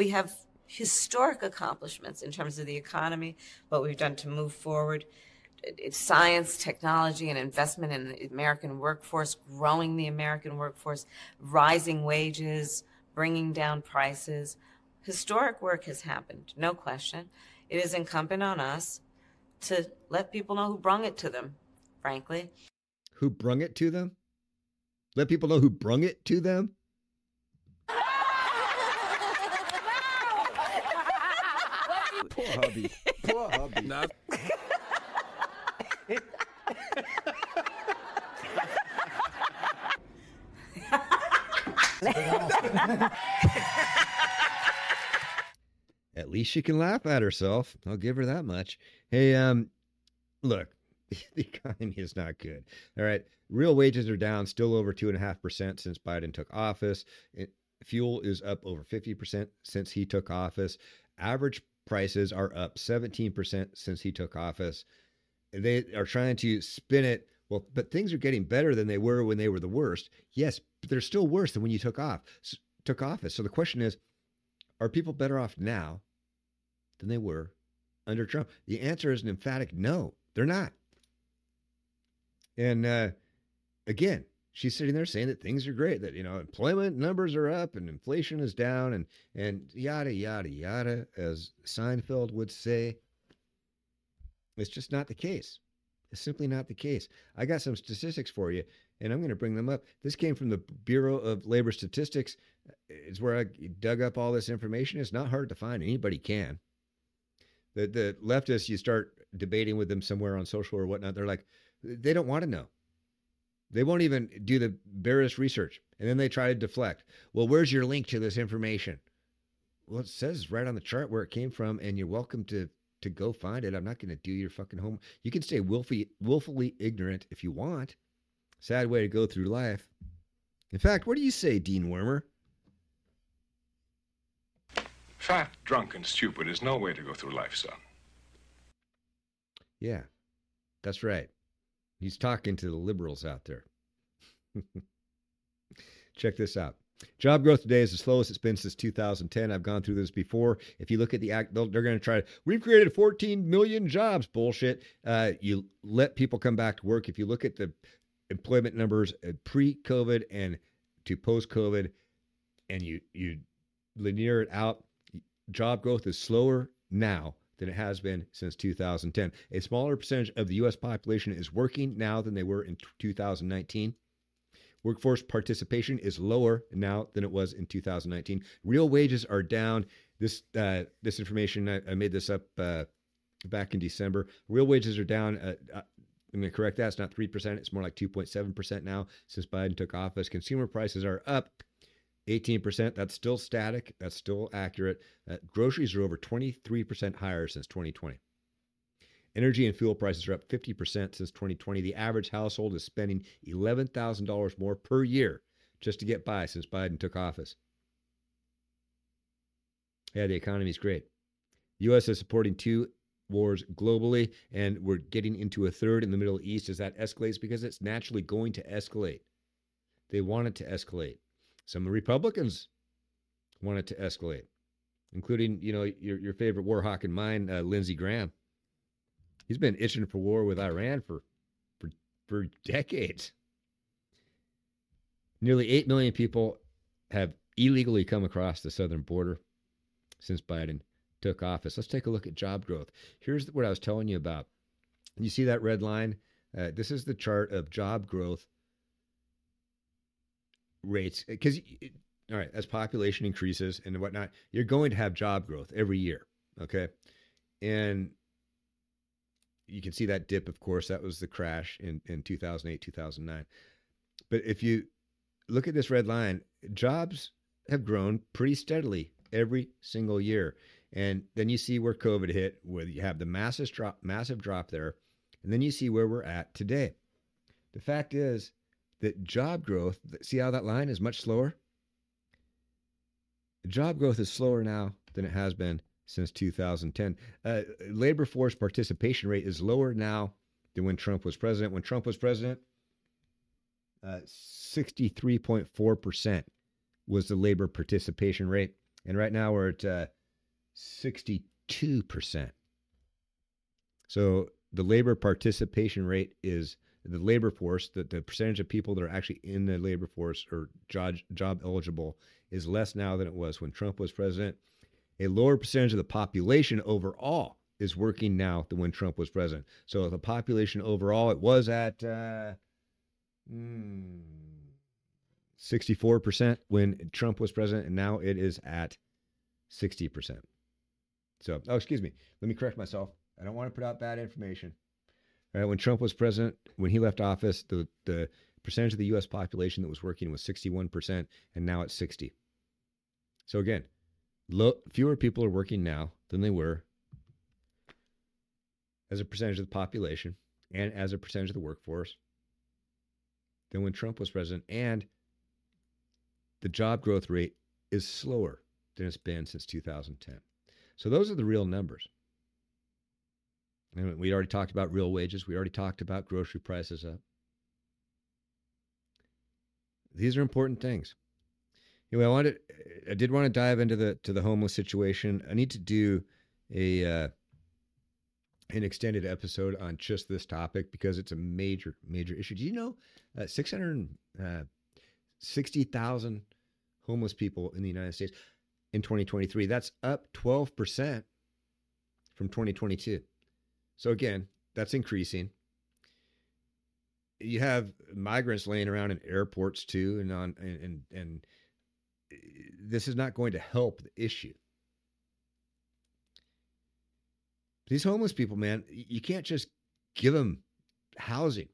we have historic accomplishments in terms of the economy, what we've done to move forward. It's science, technology, and investment in the American workforce, growing the American workforce, rising wages, bringing down prices. Historic work has happened, no question. It is incumbent on us to let people know who brung it to them, frankly. Who brung it to them? Let people know who brung it to them? Poor hubby. Poor hubby. Not- At least she can laugh at herself. I'll give her that much. Hey, um, look, the economy is not good. All right. Real wages are down still over 2.5% since Biden took office. It, fuel is up over 50% since he took office. Average prices are up 17% since he took office. They are trying to spin it. Well, but things are getting better than they were when they were the worst. Yes, but they're still worse than when you took off took office. So the question is, are people better off now than they were under Trump? The answer is an emphatic no. They're not. And uh, again, she's sitting there saying that things are great, that you know employment numbers are up and inflation is down, and and yada yada yada, as Seinfeld would say. It's just not the case. It's simply not the case. I got some statistics for you, and I'm going to bring them up. This came from the Bureau of Labor Statistics. It's where I dug up all this information. It's not hard to find. Anybody can. The the leftists, you start debating with them somewhere on social or whatnot. They're like, they don't want to know. They won't even do the barest research. And then they try to deflect. Well, where's your link to this information? Well, it says right on the chart where it came from, and you're welcome to to go find it. I'm not going to do your fucking home. You can stay willfully, willfully ignorant if you want. Sad way to go through life. In fact, what do you say, Dean Wormer? Fat, drunk, and stupid is no way to go through life, son. Yeah, that's right. He's talking to the liberals out there. Check this out. Job growth today is the slowest it's been since 2010. I've gone through this before. If you look at the act, they're going to try. To, we've created 14 million jobs. Bullshit. Uh, you let people come back to work. If you look at the employment numbers pre-COVID and to post-COVID, and you you linear it out, job growth is slower now than it has been since 2010. A smaller percentage of the U.S. population is working now than they were in 2019. Workforce participation is lower now than it was in 2019. Real wages are down. This uh, this information I, I, made this up uh, back in December. Real wages are down. Uh, I'm going to correct that. It's not three percent. It's more like 2.7 percent now since Biden took office. Consumer prices are up 18%. That's still static. That's still accurate. Uh, groceries are over 23% higher since 2020. Energy and fuel prices are up 50% since 2020. The average household is spending $11,000 more per year just to get by since Biden took office. Yeah, the economy is great. The U.S. is supporting two wars globally, and we're getting into a third in the Middle East as that escalates because it's naturally going to escalate. They want it to escalate. Some Republicans want it to escalate, including, you know, your, your favorite war hawk and mine, uh, Lindsey Graham. He's been itching for war with Iran for, for, for decades. Nearly 8 million people have illegally come across the southern border since Biden took office. Let's take a look at job growth. Here's what I was telling you about. You see that red line? Uh, this is the chart of job growth rates because all right as population increases and whatnot you're going to have job growth every year okay and you can see that dip of course that was the crash in, in 2008 2009 but if you look at this red line jobs have grown pretty steadily every single year. And then you see where COVID hit, where you have the massive drop, massive drop there, and then you see where we're at today. The fact is that job growth, see how that line is much slower? Job growth is slower now than it has been since 2010. Uh, labor force participation rate is lower now than when Trump was president. When Trump was president, uh, 63.4% was the labor participation rate. And right now we're at uh, 62%. So the labor participation rate is the labor force, the, the percentage of people that are actually in the labor force or job, job eligible is less now than it was when Trump was president. A lower percentage of the population overall is working now than when Trump was president. So the population overall, it was at uh, mm, 64% when Trump was president, and now it is at 60%. So, oh, excuse me. Let me correct myself. I don't want to put out bad information. Right, when Trump was president, when he left office, the, the percentage of the U.S. population that was working was 61%, and now it's 60. So again, fewer people are working now than they were as a percentage of the population and as a percentage of the workforce than when Trump was president. And the job growth rate is slower than it's been since 2010. So those are the real numbers. And we already talked about real wages. We already talked about grocery prices up. These are important things. Anyway, I wanted, I did want to dive into the to the homeless situation. I need to do a uh, an extended episode on just this topic because it's a major major issue. Do you know uh, six hundred uh, sixty thousand homeless people in the United States in 2023? That's up twelve percent from 2022. So again, that's increasing. You have migrants laying around in airports too, and on and and, and eh, this is not going to help the issue. These homeless people, man, you can't just give them housing.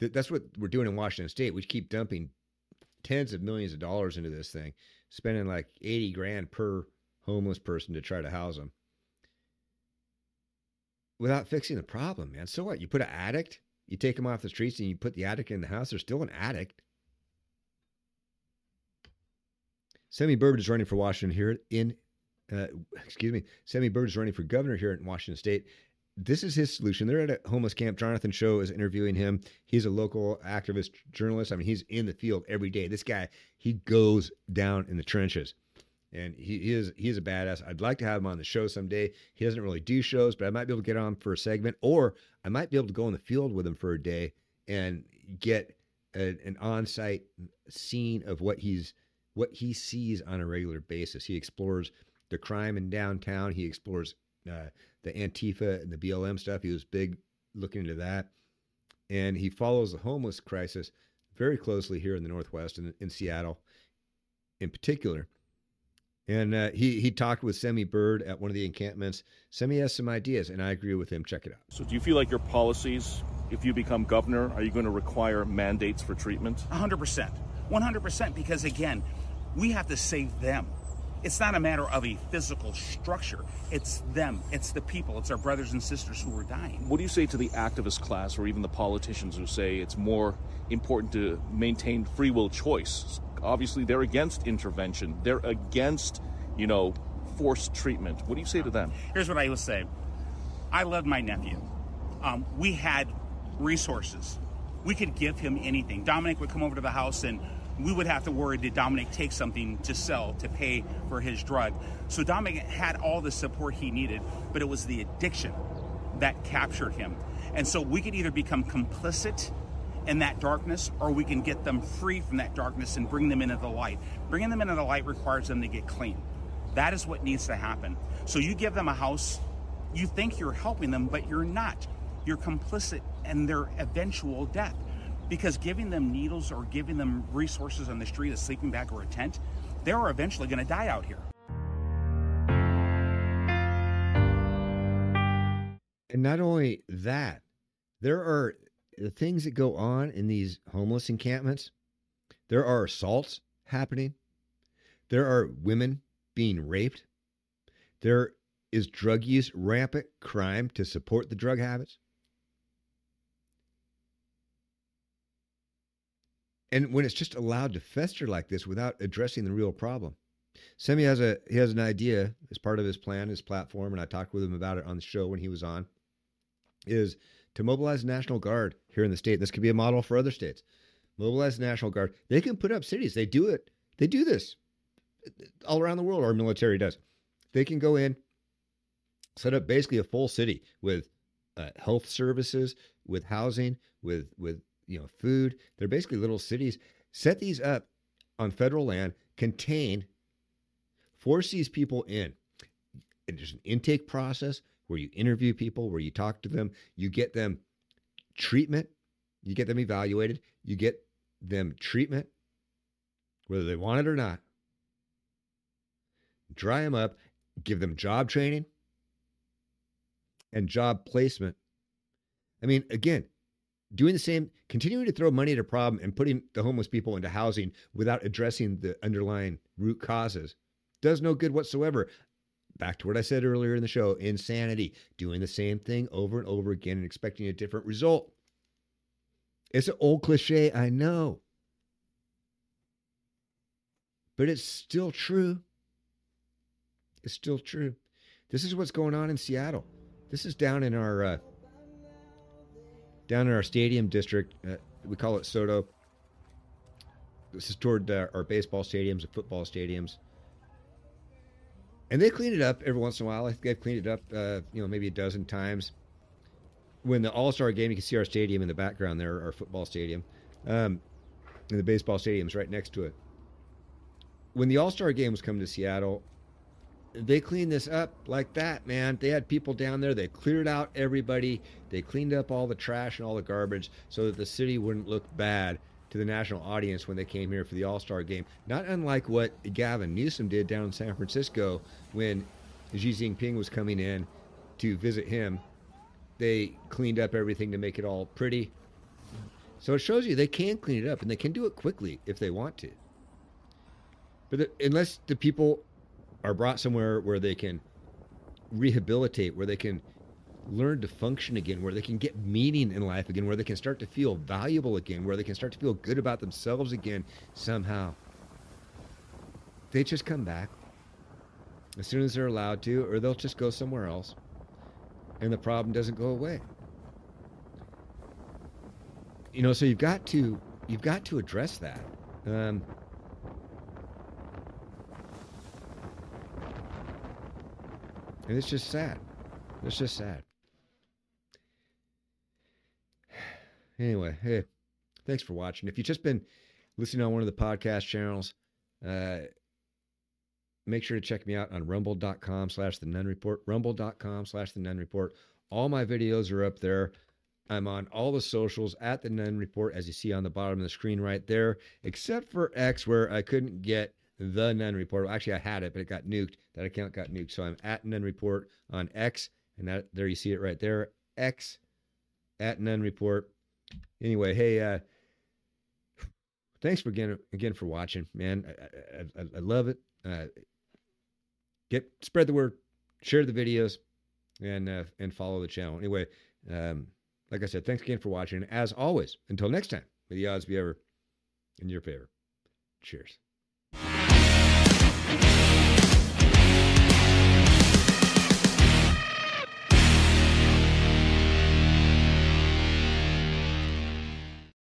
That's what we're doing in Washington State. We keep dumping tens of millions of dollars into this thing, spending like 80 grand per homeless person to try to house them without fixing the problem, man. So what? You put an addict, you take them off the streets and you put the addict in the house, they're still an addict. Semi Bird is running for Washington here in, uh, excuse me, Semi Bird is running for governor here in Washington State. This is his solution. They're at a homeless camp. Jonathan Choe is interviewing him. He's a local activist journalist. I mean, he's in the field every day. This guy, he goes down in the trenches and he, he, is he is a badass. I'd like to have him on the show someday. He doesn't really do shows, but I might be able to get on for a segment, or I might be able to go in the field with him for a day and get a, an on-site scene of what he's what he sees on a regular basis. He explores the crime in downtown. He explores uh, the Antifa and the BLM stuff. He was big looking into that, and he follows the homeless crisis very closely here in the Northwest and in Seattle, in particular. And uh, he he talked with Semi Bird at one of the encampments. Semi has some ideas, and I agree with him. Check it out. So, do you feel like your policies, if you become governor, are you going to require mandates for treatment? 100%. 100%, because again, we have to save them. It's not a matter of a physical structure. It's them. It's the people. It's our brothers and sisters who are dying. What do you say to the activist class or even the politicians who say it's more important to maintain free will choice Obviously, they're against intervention. They're against, you know, forced treatment. What do you say to them? Here's what I would say. I love my nephew. Um, we had resources. We could give him anything. Dominic would come over to the house and we would have to worry did Dominic take something to sell to pay for his drug. So Dominic had all the support he needed, but it was the addiction that captured him. And so we could either become complicit in that darkness, or we can get them free from that darkness and bring them into the light. Bringing them into the light requires them to get clean. That is what needs to happen. So you give them a house, you think you're helping them, but you're not. You're complicit in their eventual death. Because giving them needles or giving them resources on the street, a sleeping bag or a tent, they are eventually going to die out here. And not only that, there are the things that go on in these homeless encampments, there are assaults happening. There are women being raped. There is drug use rampant crime to support the drug habits. And when it's just allowed to fester like this without addressing the real problem. Semi has a he has an idea as part of his plan, his platform, and I talked with him about it on the show when he was on, is to mobilize National Guard here in the state. This could be a model for other states. Mobilize National Guard. They can put up cities. They do it. They do this all around the world. Our military does. They can go in, set up basically a full city with uh, health services, with housing, with with you know food. They're basically little cities. Set these up on federal land. Contain. Force these people in. And there's an intake process where you interview people, where you talk to them, you get them treatment, you get them evaluated, you get them treatment, whether they want it or not. Dry them up, give them job training and job placement. I mean, again, doing the same, continuing to throw money at a problem and putting the homeless people into housing without addressing the underlying root causes does no good whatsoever. Back to what I said earlier in the show insanity, doing the same thing over and over again and expecting a different result. It's an old cliche, I know. But it's still true. It's still true. This is what's going on in Seattle. This is down in our uh, down in our stadium district. Uh, we call it SoDo. This is toward uh, our baseball stadiums and football stadiums. And they clean it up every once in a while. I think they've cleaned it up, uh, you know, maybe a dozen times. When the All Star game, you can see our stadium in the background there, our football stadium, um, and the baseball stadium's right next to it. When the All Star game was coming to Seattle, they cleaned this up like that, man. They had people down there. They cleared out everybody. They cleaned up all the trash and all the garbage so that the city wouldn't look bad to the national audience when they came here for the All Star game. Not unlike what Gavin Newsom did down in San Francisco when Xi Jinping was coming in to visit him. They cleaned up everything to make it all pretty. So it shows you they can clean it up and they can do it quickly if they want to. But the, unless the people are brought somewhere where they can rehabilitate, where they can learn to function again, where they can get meaning in life again, where they can start to feel valuable again, where they can start to feel good about themselves again somehow. They just come back as soon as they're allowed to, or they'll just go somewhere else and the problem doesn't go away. You know, so you've got to you've got to address that. Um, and it's just sad. It's just sad. Anyway, hey, thanks for watching. If you've just been listening on one of the podcast channels, uh, make sure to check me out on rumble.com slash the Nunn Report. Rumble.com slash the Nunn Report. All my videos are up there. I'm on all the socials at the Nunn Report, as you see on the bottom of the screen right there, except for X, where I couldn't get the Nunn Report. Well, actually, I had it, but it got nuked. That account got nuked. So I'm at Nunn Report on X, and that there you see it right there. X at Nunn Report. Anyway, hey, uh, thanks for again again for watching, man. I, I, I love it. Uh, get spread the word, share the videos, and uh, and follow the channel. Anyway, um, like I said, thanks again for watching. As always, until next time, may the odds be ever in your favor. Cheers.